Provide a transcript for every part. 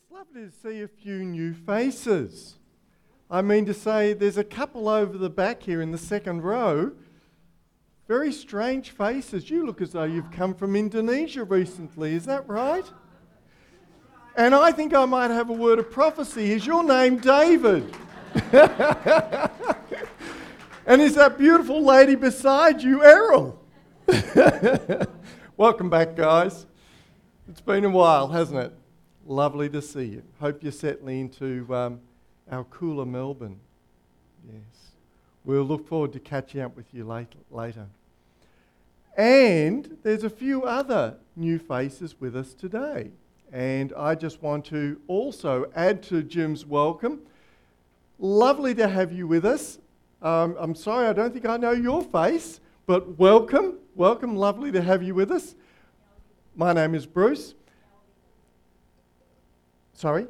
It's lovely to see a few new faces. I mean to say, there's a couple over the back here in the second row. Very strange faces. You look as though you've come from Indonesia recently, is that right? And I think I might have a word of prophecy. Is your name David? and is that beautiful lady beside you Errol? Welcome back, guys. It's been a while, hasn't it? Lovely to see you. Hope you're settling into um, our cooler Melbourne. Yes. We'll look forward to catching up with you later. And there's a few other new faces with us today. And I just want to also add to Jim's welcome. Lovely to have you with us. Um, I'm sorry, I don't think I know your face, but welcome. Welcome. Lovely to have you with us. My name is Bruce. Sorry?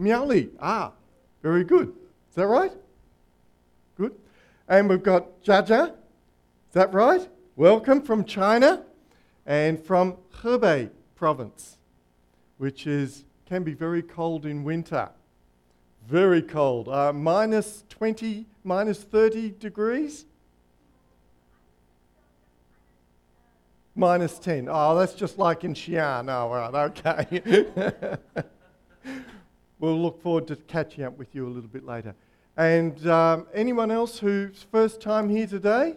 Miaoli. Ah, very good. Is that right? Good. And we've got Jaja. Is that right? Welcome from China and from Hebei province, which is can be very cold in winter. Very cold. Uh, minus 20, minus 30 degrees. Minus 10. Oh, that's just like in Xi'an. Oh, right, okay. we'll look forward to catching up with you a little bit later. And um, anyone else who's first time here today?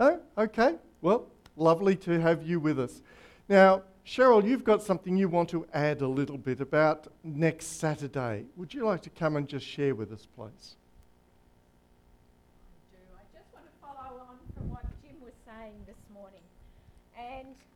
No? Okay. Well, lovely to have you with us. Now, Cheryl, you've got something you want to add a little bit about next Saturday. Would you like to come and just share with us, please? friends.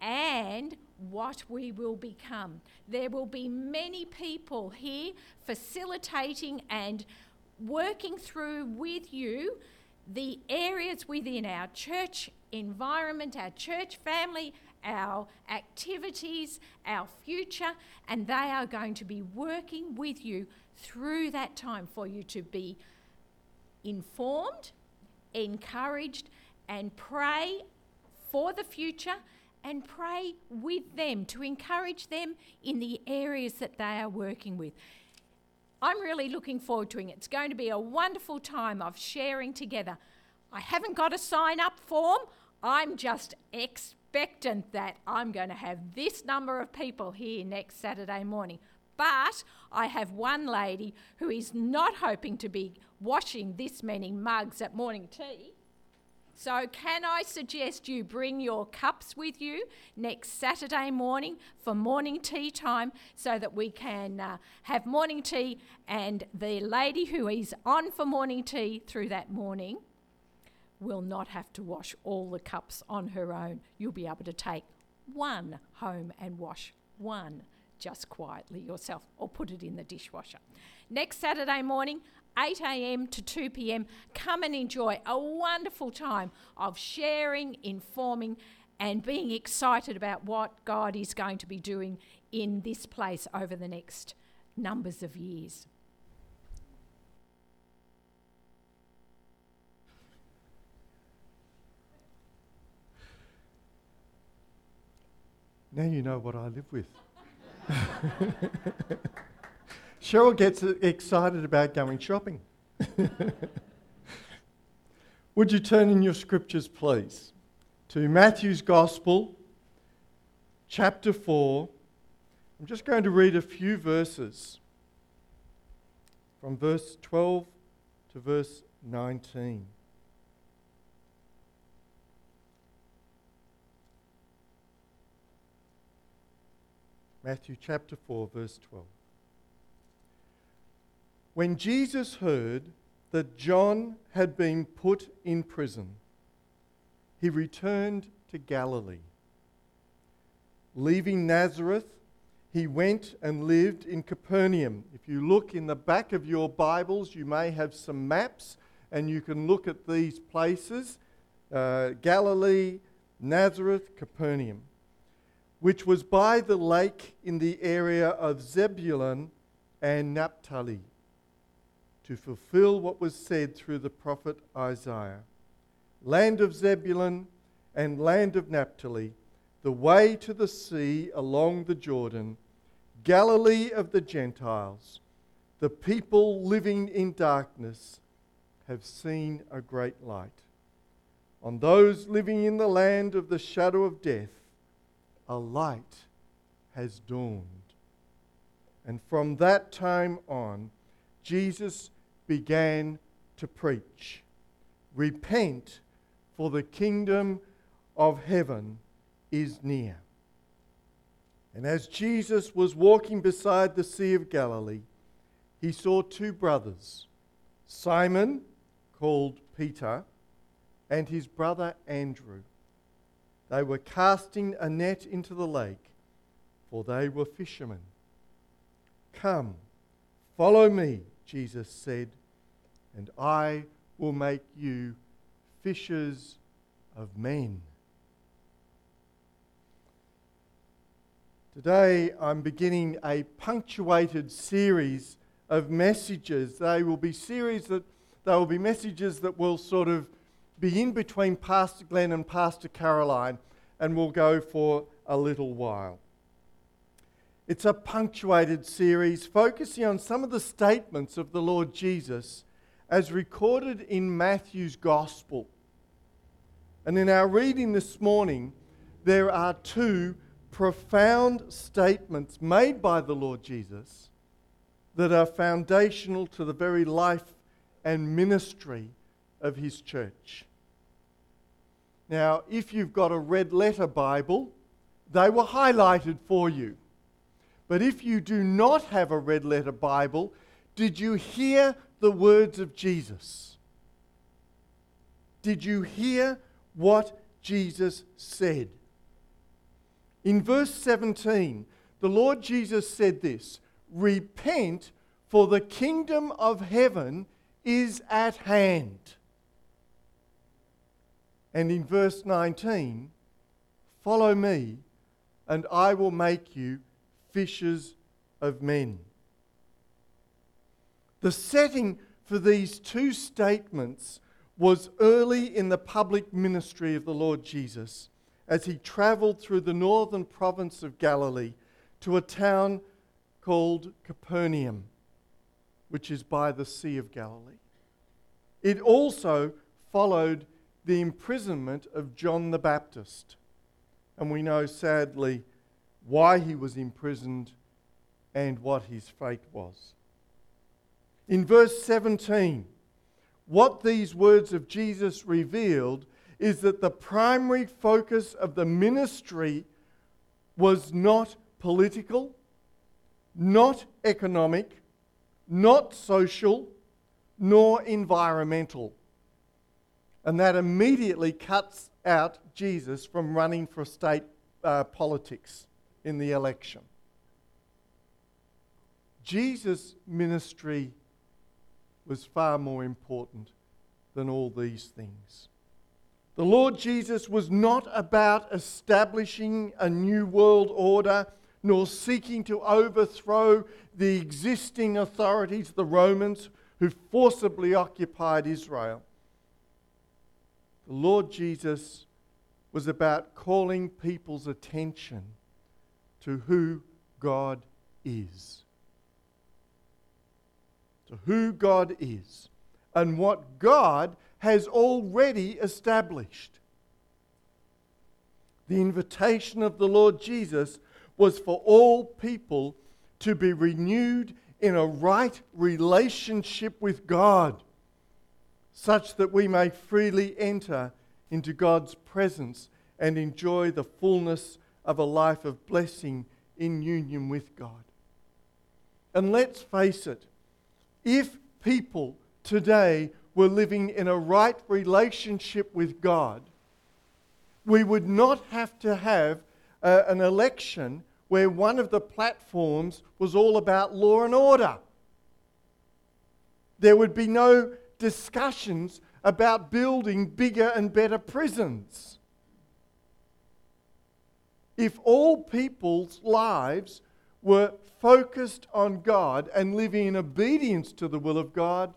and what we will become. There will be many people here facilitating and working through with you the areas within our church environment, our church family, our activities, our future, and they are going to be working with you through that time for you to be informed, encouraged, and pray for the future and pray with them to encourage them in the areas that they are working with. I'm really looking forward to it. It's going to be a wonderful time of sharing together. I haven't got a sign up form. I'm just expectant that I'm going to have this number of people here next Saturday morning. But I have one lady who is not hoping to be washing this many mugs at morning tea. So, can I suggest you bring your cups with you next Saturday morning for morning tea time so that we can uh, have morning tea and the lady who is on for morning tea through that morning will not have to wash all the cups on her own. You'll be able to take one home and wash one just quietly yourself or put it in the dishwasher. Next Saturday morning, 8 a.m. to 2 p.m., come and enjoy a wonderful time of sharing, informing, and being excited about what God is going to be doing in this place over the next numbers of years. Now you know what I live with. Cheryl gets excited about going shopping. Would you turn in your scriptures, please, to Matthew's Gospel, chapter 4. I'm just going to read a few verses from verse 12 to verse 19. Matthew chapter 4, verse 12. When Jesus heard that John had been put in prison, he returned to Galilee. Leaving Nazareth, he went and lived in Capernaum. If you look in the back of your Bibles, you may have some maps and you can look at these places uh, Galilee, Nazareth, Capernaum which was by the lake in the area of Zebulun and Naphtali, to fulfill what was said through the prophet Isaiah Land of Zebulun and land of Naphtali, the way to the sea along the Jordan, Galilee of the Gentiles, the people living in darkness have seen a great light. On those living in the land of the shadow of death, a light has dawned. And from that time on, Jesus began to preach Repent, for the kingdom of heaven is near. And as Jesus was walking beside the Sea of Galilee, he saw two brothers, Simon, called Peter, and his brother Andrew they were casting a net into the lake, for they were fishermen. Come, follow me, Jesus said, and I will make you fishers of men. Today I'm beginning a punctuated series of messages. They will be series that they will be messages that will sort of be in between Pastor Glenn and Pastor Caroline, and we'll go for a little while. It's a punctuated series focusing on some of the statements of the Lord Jesus as recorded in Matthew's Gospel. And in our reading this morning, there are two profound statements made by the Lord Jesus that are foundational to the very life and ministry of his church. Now, if you've got a red letter Bible, they were highlighted for you. But if you do not have a red letter Bible, did you hear the words of Jesus? Did you hear what Jesus said? In verse 17, the Lord Jesus said this Repent, for the kingdom of heaven is at hand. And in verse 19, follow me, and I will make you fishers of men. The setting for these two statements was early in the public ministry of the Lord Jesus as he traveled through the northern province of Galilee to a town called Capernaum, which is by the Sea of Galilee. It also followed the imprisonment of John the Baptist. And we know sadly why he was imprisoned and what his fate was. In verse 17, what these words of Jesus revealed is that the primary focus of the ministry was not political, not economic, not social, nor environmental. And that immediately cuts out Jesus from running for state uh, politics in the election. Jesus' ministry was far more important than all these things. The Lord Jesus was not about establishing a new world order nor seeking to overthrow the existing authorities, the Romans, who forcibly occupied Israel. The Lord Jesus was about calling people's attention to who God is. To who God is and what God has already established. The invitation of the Lord Jesus was for all people to be renewed in a right relationship with God, such that we may freely enter into God's presence and enjoy the fullness of a life of blessing in union with God. And let's face it, if people today were living in a right relationship with God, we would not have to have uh, an election where one of the platforms was all about law and order. There would be no discussions about building bigger and better prisons. If all people's lives were focused on God and living in obedience to the will of God,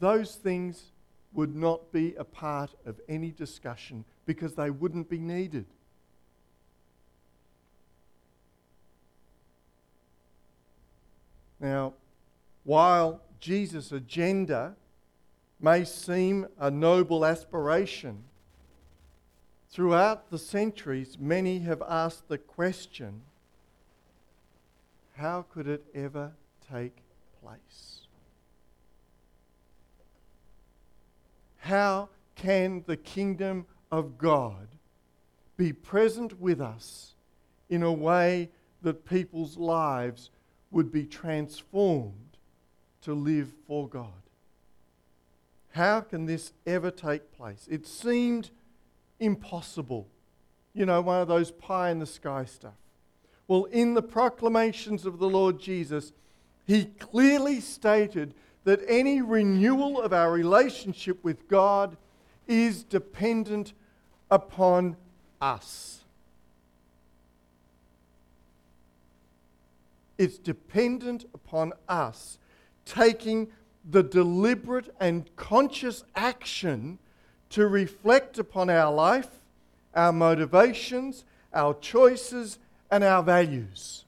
those things would not be a part of any discussion because they wouldn't be needed. Now, while Jesus' agenda may seem a noble aspiration, throughout the centuries, many have asked the question how could it ever take place? How can the kingdom of God be present with us in a way that people's lives would be transformed to live for God? How can this ever take place? It seemed impossible. You know, one of those pie in the sky stuff. Well, in the proclamations of the Lord Jesus, he clearly stated that any renewal of our relationship with God is dependent upon us. It's dependent upon us taking the deliberate and conscious action to reflect upon our life, our motivations, our choices, and our values.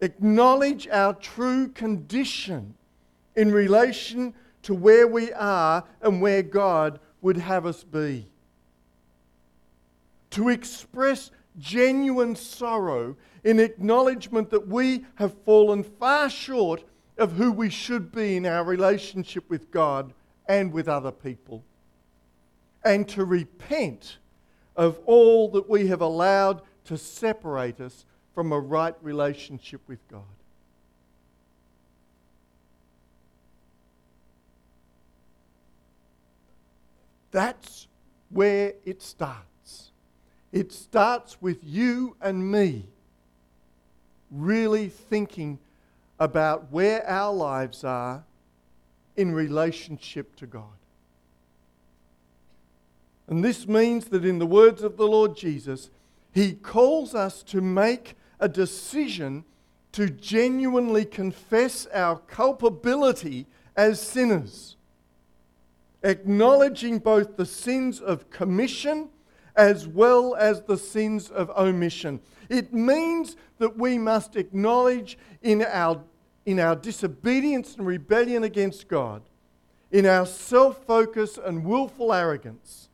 Acknowledge our true condition in relation to where we are and where God would have us be. To express genuine sorrow in acknowledgement that we have fallen far short of who we should be in our relationship with God and with other people. And to repent of all that we have allowed to separate us from a right relationship with God. That's where it starts. It starts with you and me really thinking about where our lives are in relationship to God. And this means that in the words of the Lord Jesus, He calls us to make a decision to genuinely confess our culpability as sinners, acknowledging both the sins of commission as well as the sins of omission. It means that we must acknowledge in our, in our disobedience and rebellion against God, in our self focus and willful arrogance,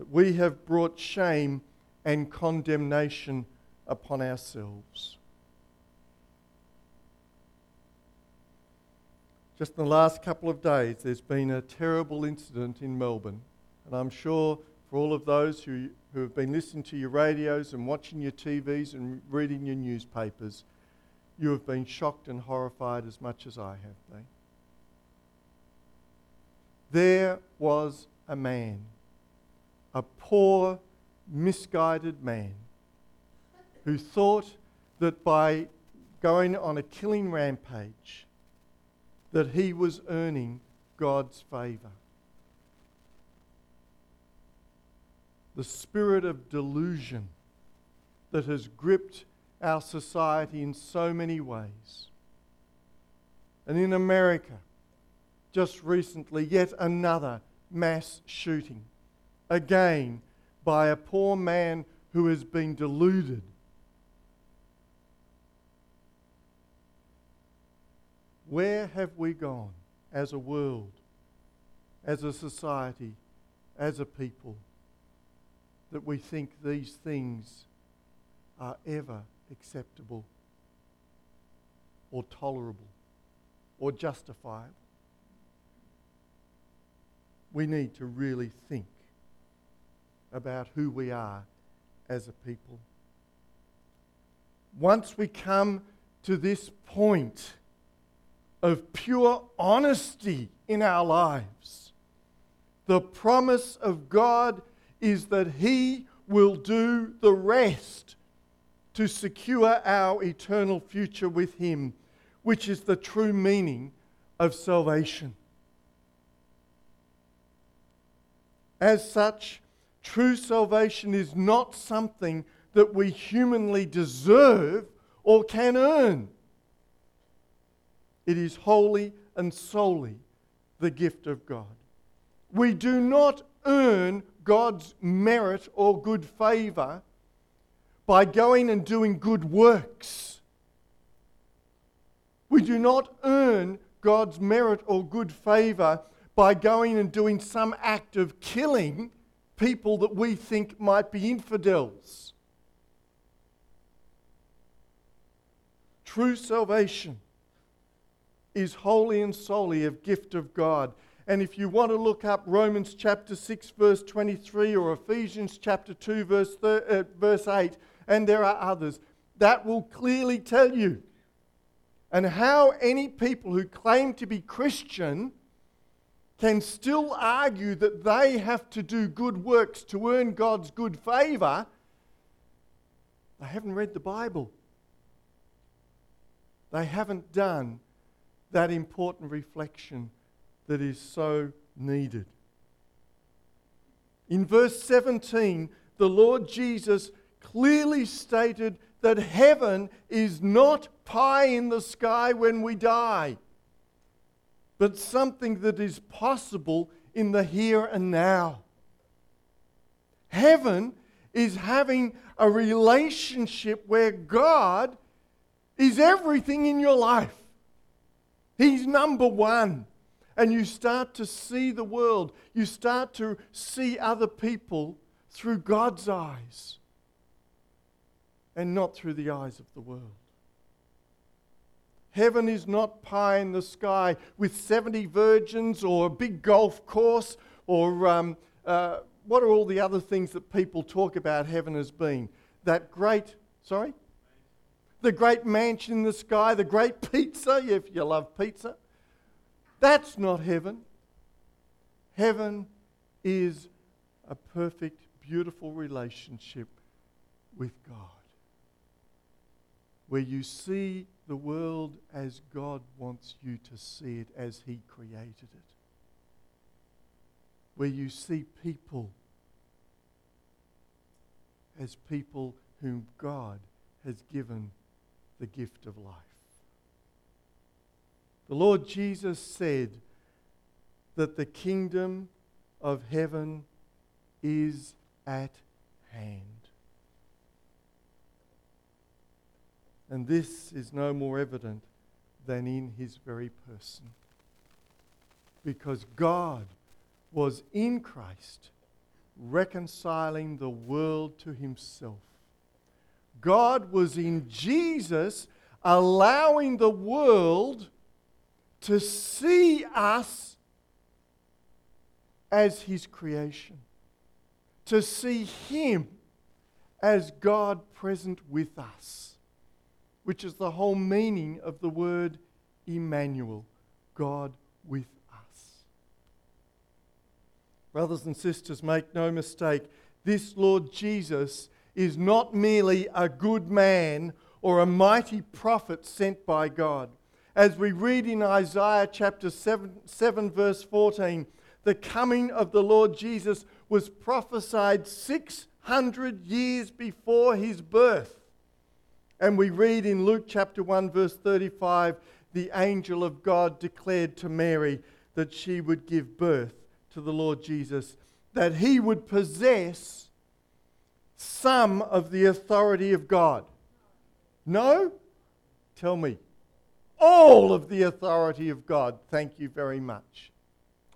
that we have brought shame and condemnation upon ourselves. Just in the last couple of days, there's been a terrible incident in Melbourne, and I'm sure for all of those who, who have been listening to your radios and watching your TVs and reading your newspapers, you have been shocked and horrified as much as I have been. There was a man, a poor, misguided man, who thought that by going on a killing rampage, that he was earning God's favour. the spirit of delusion that has gripped our society in so many ways. And in America, just recently, yet another mass shooting, again by a poor man who has been deluded. Where have we gone as a world, as a society, as a people? that we think these things are ever acceptable or tolerable or justifiable. We need to really think about who we are as a people. Once we come to this point of pure honesty in our lives, the promise of God is that He will do the rest to secure our eternal future with Him, which is the true meaning of salvation. As such, true salvation is not something that we humanly deserve or can earn. It is wholly and solely the gift of God. We do not earn God's merit or good favor by going and doing good works. We do not earn God's merit or good favor by going and doing some act of killing people that we think might be infidels. True salvation is wholly and solely a gift of God. And if you want to look up Romans chapter 6, verse 23, or Ephesians chapter 2, verse, thir- uh, verse 8, and there are others, that will clearly tell you. And how any people who claim to be Christian can still argue that they have to do good works to earn God's good favor, they haven't read the Bible. They haven't done that important reflection that is so needed. In verse 17, the Lord Jesus clearly stated that heaven is not pie in the sky when we die but something that is possible in the here and now. Heaven is having a relationship where God is everything in your life. He's number one. And you start to see the world, you start to see other people through God's eyes and not through the eyes of the world. Heaven is not pie in the sky with 70 virgins or a big golf course or um, uh, what are all the other things that people talk about heaven as being? That great, sorry? The great mansion in the sky, the great pizza, if you love pizza. That's not heaven. Heaven is a perfect, beautiful relationship with God where you see the world as God wants you to see it, as He created it. Where you see people as people whom God has given the gift of life. The Lord Jesus said that the kingdom of heaven is at hand. And this is no more evident than in his very person. Because God was in Christ reconciling the world to himself. God was in Jesus allowing the world to see us as his creation, to see him as God present with us which is the whole meaning of the word Emmanuel, God with us. Brothers and sisters, make no mistake, this Lord Jesus is not merely a good man or a mighty prophet sent by God. As we read in Isaiah chapter 7, 7 verse 14, the coming of the Lord Jesus was prophesied 600 years before his birth. And we read in Luke chapter 1, verse 35 the angel of God declared to Mary that she would give birth to the Lord Jesus, that he would possess some of the authority of God. No? Tell me. All of the authority of God. Thank you very much.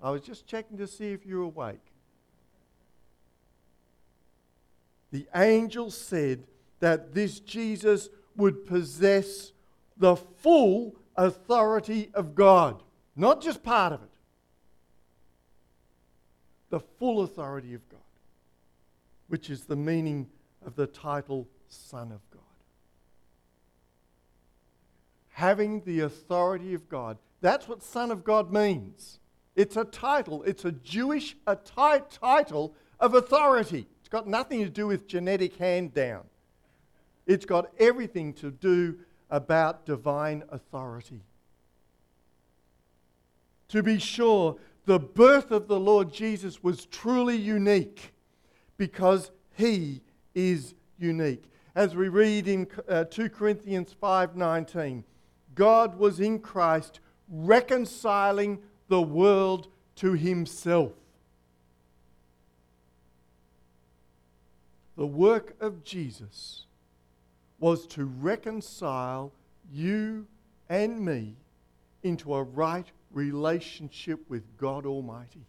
I was just checking to see if you're awake. the angel said that this Jesus would possess the full authority of God, not just part of it, the full authority of God, which is the meaning of the title Son of God. Having the authority of God. That's what Son of God means. It's a title, it's a Jewish title of authority. It's got nothing to do with genetic hand down. It's got everything to do about divine authority. To be sure, the birth of the Lord Jesus was truly unique because he is unique. As we read in uh, 2 Corinthians 5:19, God was in Christ reconciling the world to himself. The work of Jesus was to reconcile you and me into a right relationship with God Almighty.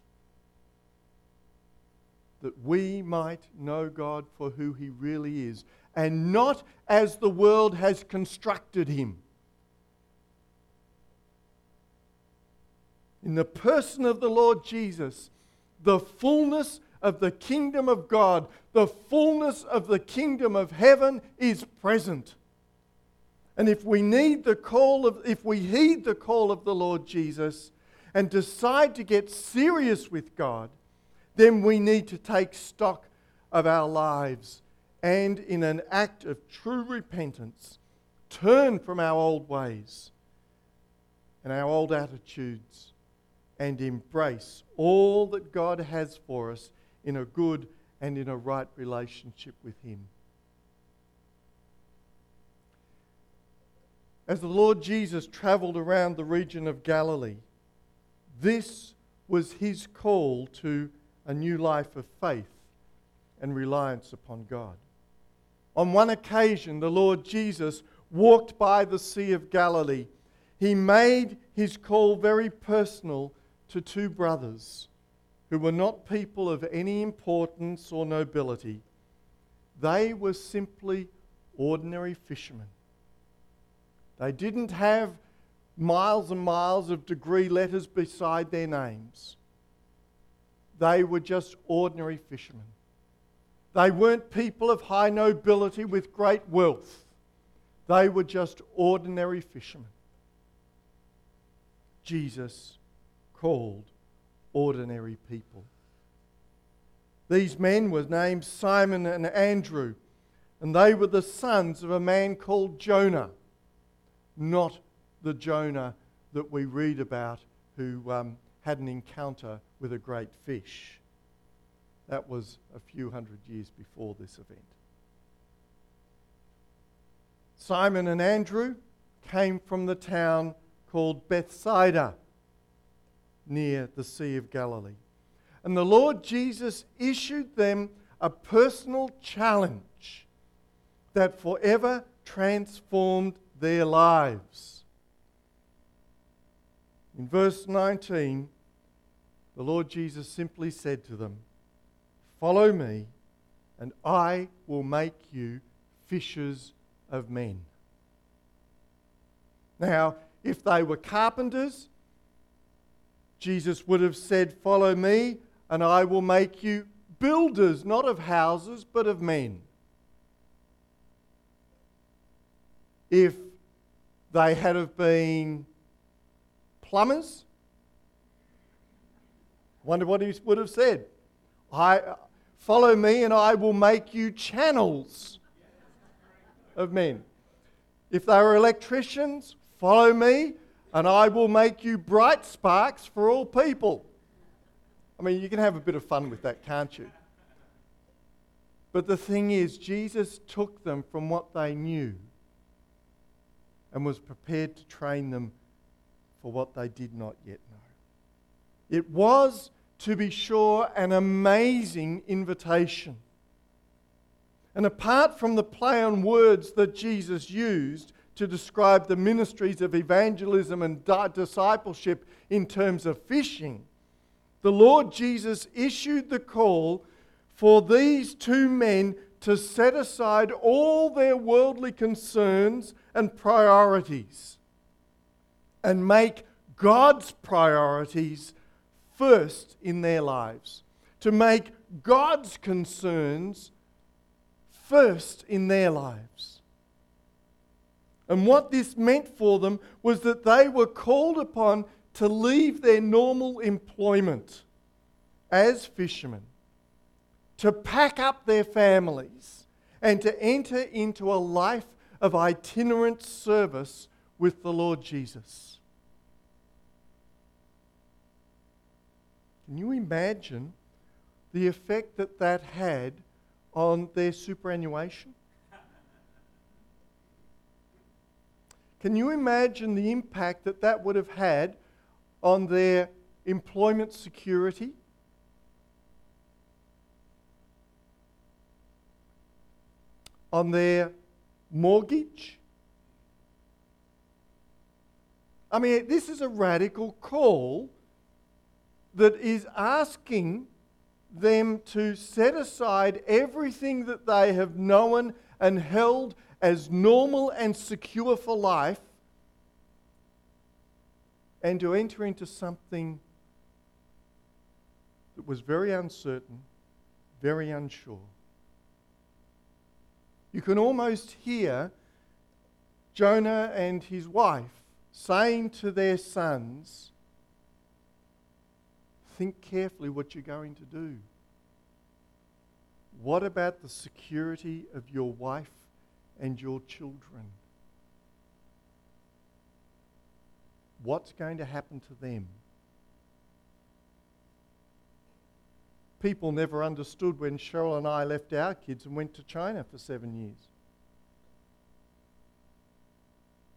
That we might know God for who He really is and not as the world has constructed Him. In the person of the Lord Jesus, the fullness of the kingdom of God, the fullness of the kingdom of heaven is present. And if we need the call of if we heed the call of the Lord Jesus and decide to get serious with God, then we need to take stock of our lives and in an act of true repentance turn from our old ways and our old attitudes and embrace all that God has for us in a good and in a right relationship with Him. As the Lord Jesus traveled around the region of Galilee, this was his call to a new life of faith and reliance upon God. On one occasion, the Lord Jesus walked by the Sea of Galilee. He made his call very personal to two brothers who were not people of any importance or nobility. They were simply ordinary fishermen. They didn't have miles and miles of degree letters beside their names. They were just ordinary fishermen. They weren't people of high nobility with great wealth. They were just ordinary fishermen. Jesus called ordinary people. These men were named Simon and Andrew, and they were the sons of a man called Jonah, not the Jonah that we read about who um, had an encounter with a great fish. That was a few hundred years before this event. Simon and Andrew came from the town called Bethsaida near the Sea of Galilee. And the Lord Jesus issued them a personal challenge that forever transformed their lives. In verse 19, the Lord Jesus simply said to them, Follow me, and I will make you fishers of men. Now, if they were carpenters, Jesus would have said, Follow me, and I will make you builders, not of houses, but of men. If they had have been plumbers, wonder what he would have said. I, follow me, and I will make you channels of men. If they were electricians, follow me, and I will make you bright sparks for all people. I mean, you can have a bit of fun with that, can't you? But the thing is, Jesus took them from what they knew and was prepared to train them for what they did not yet know. It was, to be sure, an amazing invitation. And apart from the play on words that Jesus used, to describe the ministries of evangelism and discipleship in terms of fishing, the Lord Jesus issued the call for these two men to set aside all their worldly concerns and priorities and make God's priorities first in their lives, to make God's concerns first in their lives. And what this meant for them was that they were called upon to leave their normal employment as fishermen, to pack up their families, and to enter into a life of itinerant service with the Lord Jesus. Can you imagine the effect that that had on their superannuation? Can you imagine the impact that that would have had on their employment security? On their mortgage? I mean, this is a radical call that is asking them to set aside everything that they have known and held as normal and secure for life and to enter into something that was very uncertain, very unsure. You can almost hear Jonah and his wife saying to their sons, Think carefully what you're going to do. What about the security of your wife and your children? What's going to happen to them? People never understood when Cheryl and I left our kids and went to China for seven years.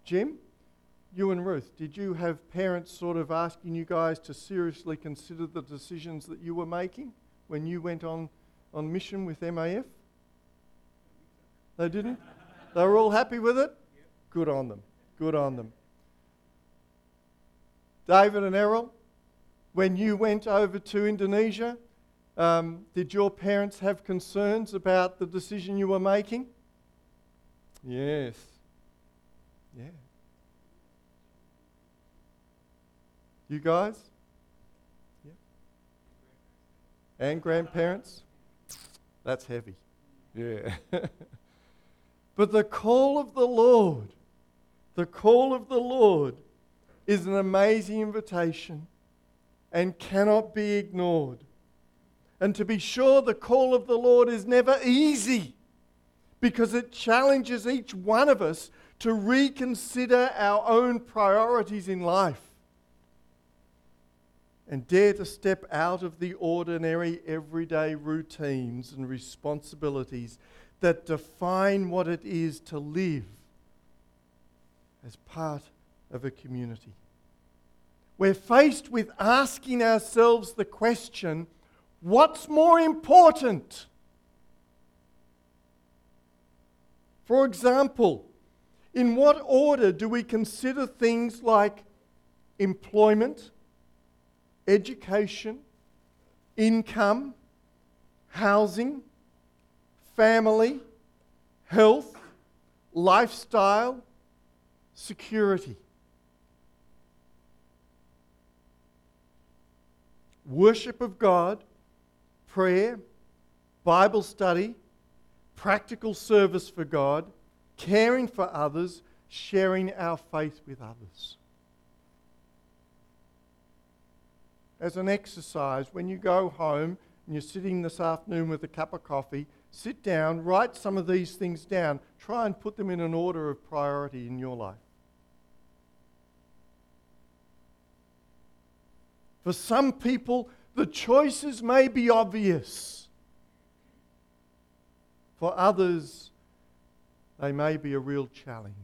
Jim? you and Ruth, did you have parents sort of asking you guys to seriously consider the decisions that you were making when you went on, on mission with MAF? They didn't? They were all happy with it? Good on them. Good on them. David and Errol, when you went over to Indonesia, um, did your parents have concerns about the decision you were making? Yes. Yeah. You guys? Yeah. And grandparents? That's heavy. Yeah. but the call of the Lord, the call of the Lord is an amazing invitation and cannot be ignored. And to be sure, the call of the Lord is never easy because it challenges each one of us to reconsider our own priorities in life and dare to step out of the ordinary, everyday routines and responsibilities that define what it is to live as part of a community. We're faced with asking ourselves the question what's more important? For example, in what order do we consider things like employment? education, income, housing, family, health, lifestyle, security. Worship of God, prayer, Bible study, practical service for God, caring for others, sharing our faith with others. as an exercise, when you go home and you're sitting this afternoon with a cup of coffee, sit down, write some of these things down. Try and put them in an order of priority in your life. For some people, the choices may be obvious. For others, they may be a real challenge.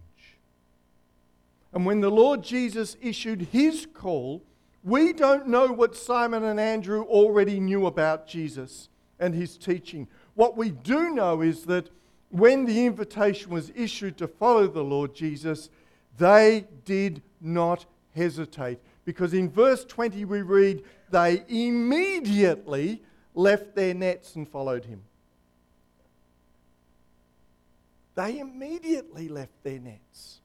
And when the Lord Jesus issued his call, we don't know what Simon and Andrew already knew about Jesus and his teaching. What we do know is that when the invitation was issued to follow the Lord Jesus, they did not hesitate. Because in verse 20 we read, they immediately left their nets and followed him. they immediately left their nets.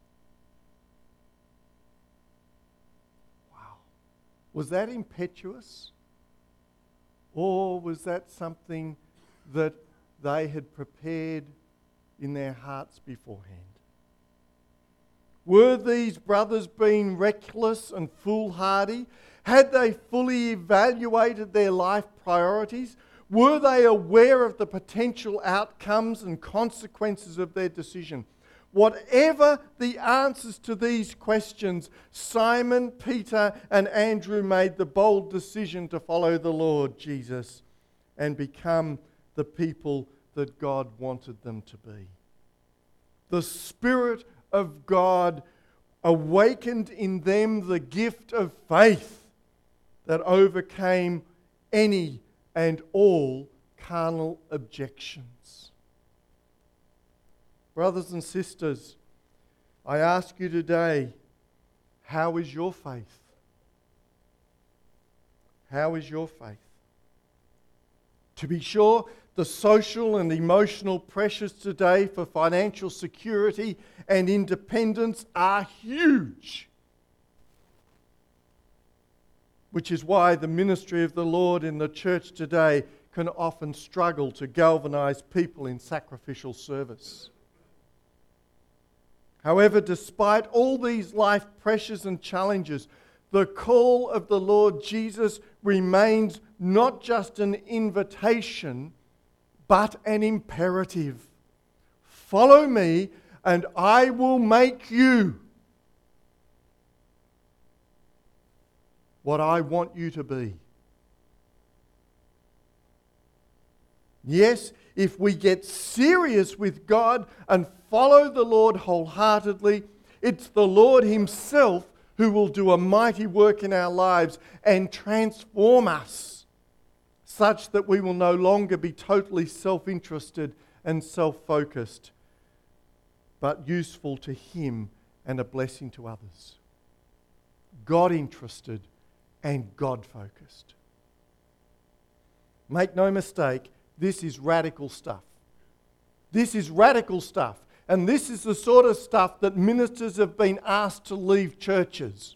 Wow. Was that impetuous? Or was that something that they had prepared in their hearts beforehand? Were these brothers being reckless and foolhardy? Had they fully evaluated their life priorities? Were they aware of the potential outcomes and consequences of their decision? Whatever the answers to these questions, Simon, Peter, and Andrew made the bold decision to follow the Lord Jesus and become the people that God wanted them to be. The Spirit of God awakened in them the gift of faith that overcame any and all carnal objections. Brothers and sisters, I ask you today, how is your faith? How is your faith? To be sure, the social and emotional pressures today for financial security and independence are huge. Which is why the ministry of the Lord in the church today can often struggle to galvanize people in sacrificial service. However, despite all these life pressures and challenges, the call of the Lord Jesus remains not just an invitation but an imperative. Follow me, and I will make you what I want you to be. Yes, if we get serious with God and follow the Lord wholeheartedly, it's the Lord Himself who will do a mighty work in our lives and transform us such that we will no longer be totally self interested and self focused, but useful to Him and a blessing to others. God interested and God focused. Make no mistake, this is radical stuff. This is radical stuff. And this is the sort of stuff that ministers have been asked to leave churches.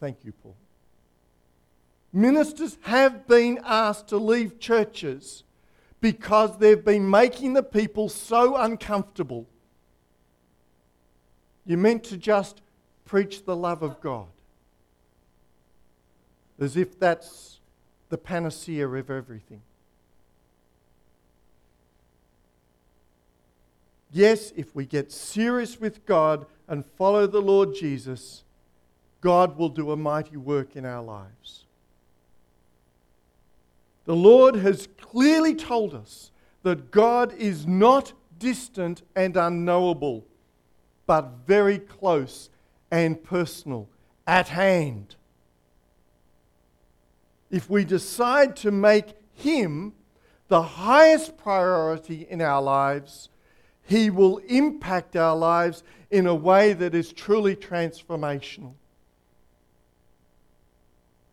Thank you, Paul. Ministers have been asked to leave churches because they've been making the people so uncomfortable. You're meant to just preach the love of God as if that's the panacea of everything. Yes, if we get serious with God and follow the Lord Jesus, God will do a mighty work in our lives. The Lord has clearly told us that God is not distant and unknowable, but very close and personal, at hand. If we decide to make Him the highest priority in our lives, He will impact our lives in a way that is truly transformational.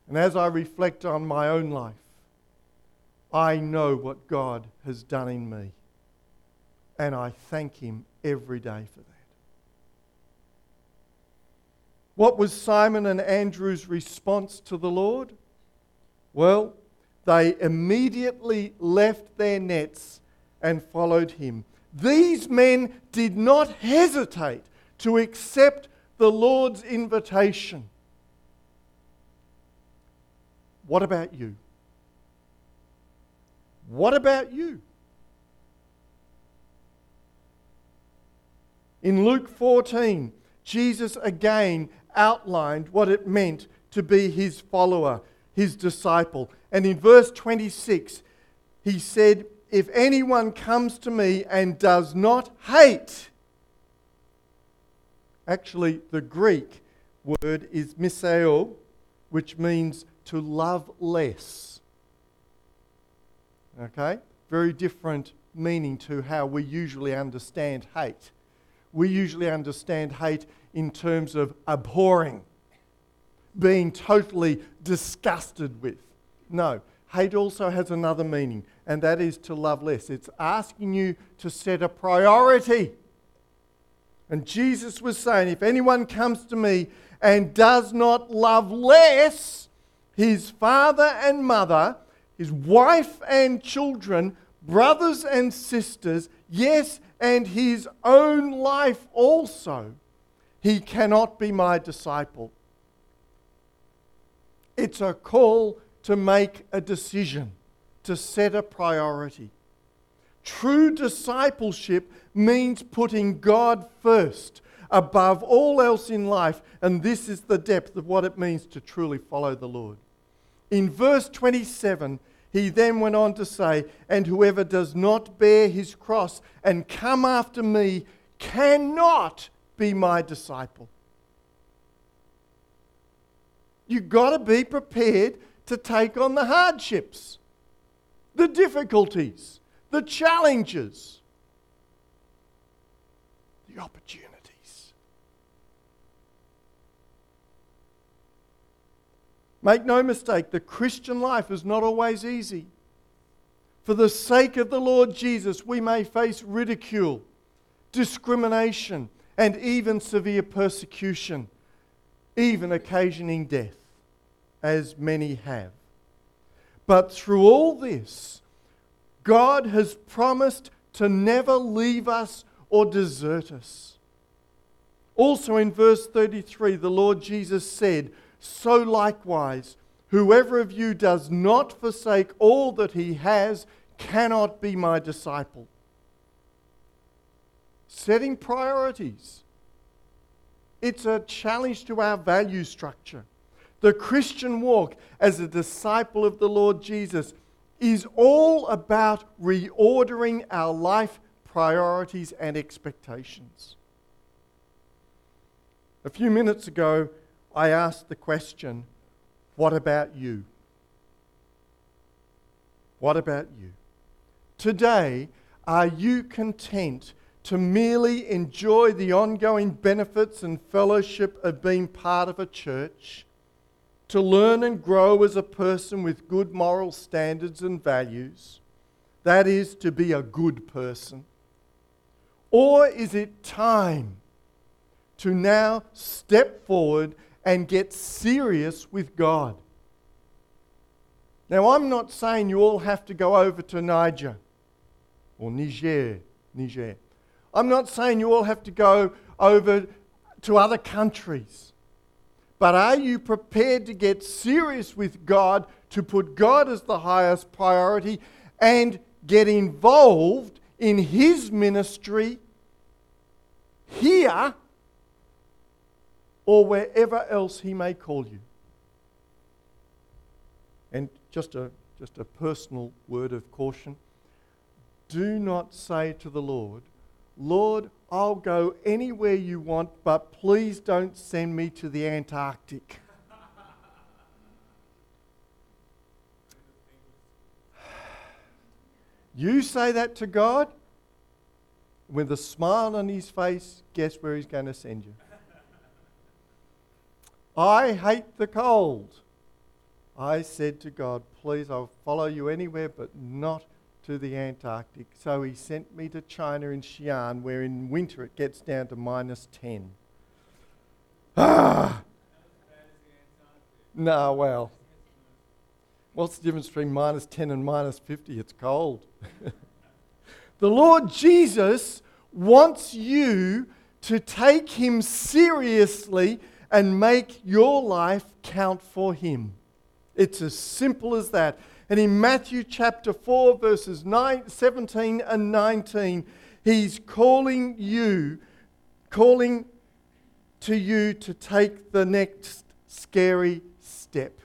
And as I reflect on my own life, I know what God has done in me. And I thank Him every day for that. What was Simon and Andrew's response to the Lord? Well, they immediately left their nets and followed him. These men did not hesitate to accept the Lord's invitation. What about you? What about you? In Luke 14, Jesus again outlined what it meant to be his follower, his disciple. And in verse 26, he said, If anyone comes to me and does not hate, actually, the Greek word is miseo, which means to love less. Okay? Very different meaning to how we usually understand hate. We usually understand hate in terms of abhorring, being totally disgusted with. No, hate also has another meaning, and that is to love less. It's asking you to set a priority. And Jesus was saying, if anyone comes to me and does not love less his father and mother, his wife and children, brothers and sisters, yes, and his own life also, he cannot be my disciple. It's a call to make a decision, to set a priority. True discipleship means putting God first above all else in life, and this is the depth of what it means to truly follow the Lord. In verse 27, he then went on to say, And whoever does not bear his cross and come after me cannot be my disciple. You've got to be prepared to take on the hardships, the difficulties, the challenges, the opportunities. Make no mistake, the Christian life is not always easy. For the sake of the Lord Jesus, we may face ridicule, discrimination, and even severe persecution, even occasioning death, as many have. But through all this, God has promised to never leave us or desert us. Also in verse 33, the Lord Jesus said, so likewise, whoever of you does not forsake all that he has cannot be my disciple. Setting priorities. It's a challenge to our value structure. The Christian walk as a disciple of the Lord Jesus is all about reordering our life priorities and expectations. A few minutes ago, I asked the question what about you? What about you? Today, are you content to merely enjoy the ongoing benefits and fellowship of being part of a church? To learn and grow as a person with good moral standards and values? That is, to be a good person. Or is it time to now step forward and get serious with God. Now, I'm not saying you all have to go over to Niger or Niger, Niger. I'm not saying you all have to go over to other countries. But are you prepared to get serious with God, to put God as the highest priority, and get involved in His ministry here or wherever else He may call you. And just a, just a personal word of caution do not say to the Lord, Lord, I'll go anywhere you want, but please don't send me to the Antarctic. you say that to God, with a smile on his face, guess where he's going to send you? I hate the cold. I said to God, Please, I'll follow you anywhere but not to the Antarctic. So he sent me to China in Xi'an, where in winter it gets down to minus 10. Ah! No, well. What's the difference between minus 10 and minus 50? It's cold. the Lord Jesus wants you to take him seriously and make your life count for Him. It's as simple as that. And in Matthew chapter 4, verses 9, 17 and 19, He's calling you, calling to you to take the next scary step.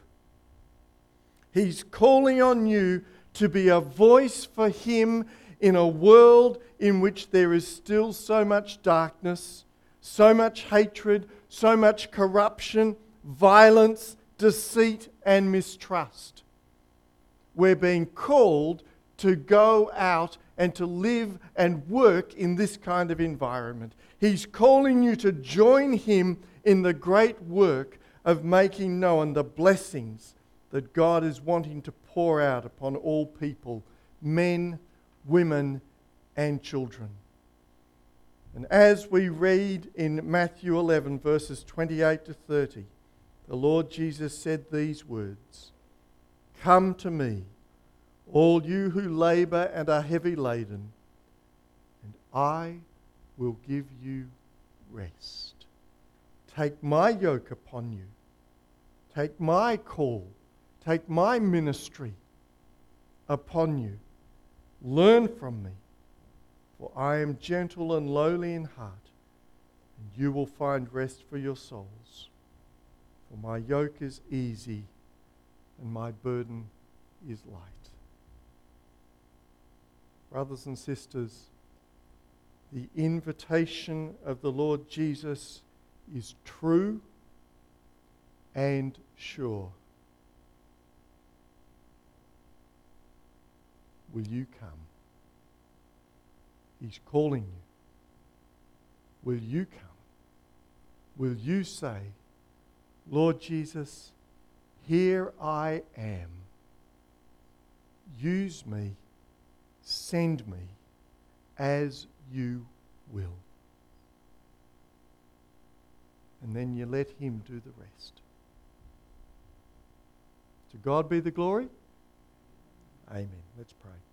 He's calling on you to be a voice for Him in a world in which there is still so much darkness, so much hatred, so much corruption, violence, deceit, and mistrust. We're being called to go out and to live and work in this kind of environment. He's calling you to join Him in the great work of making known the blessings that God is wanting to pour out upon all people men, women, and children. And as we read in Matthew 11, verses 28 to 30, the Lord Jesus said these words Come to me, all you who labor and are heavy laden, and I will give you rest. Take my yoke upon you, take my call, take my ministry upon you. Learn from me, for I am gentle and lowly in heart, and you will find rest for your souls. For my yoke is easy and my burden is light. Brothers and sisters, the invitation of the Lord Jesus is true and sure. Will you come? He's calling you. Will you come? Will you say, Lord Jesus, here I am. Use me, send me as you will. And then you let Him do the rest. To God be the glory. Amen. Let's pray.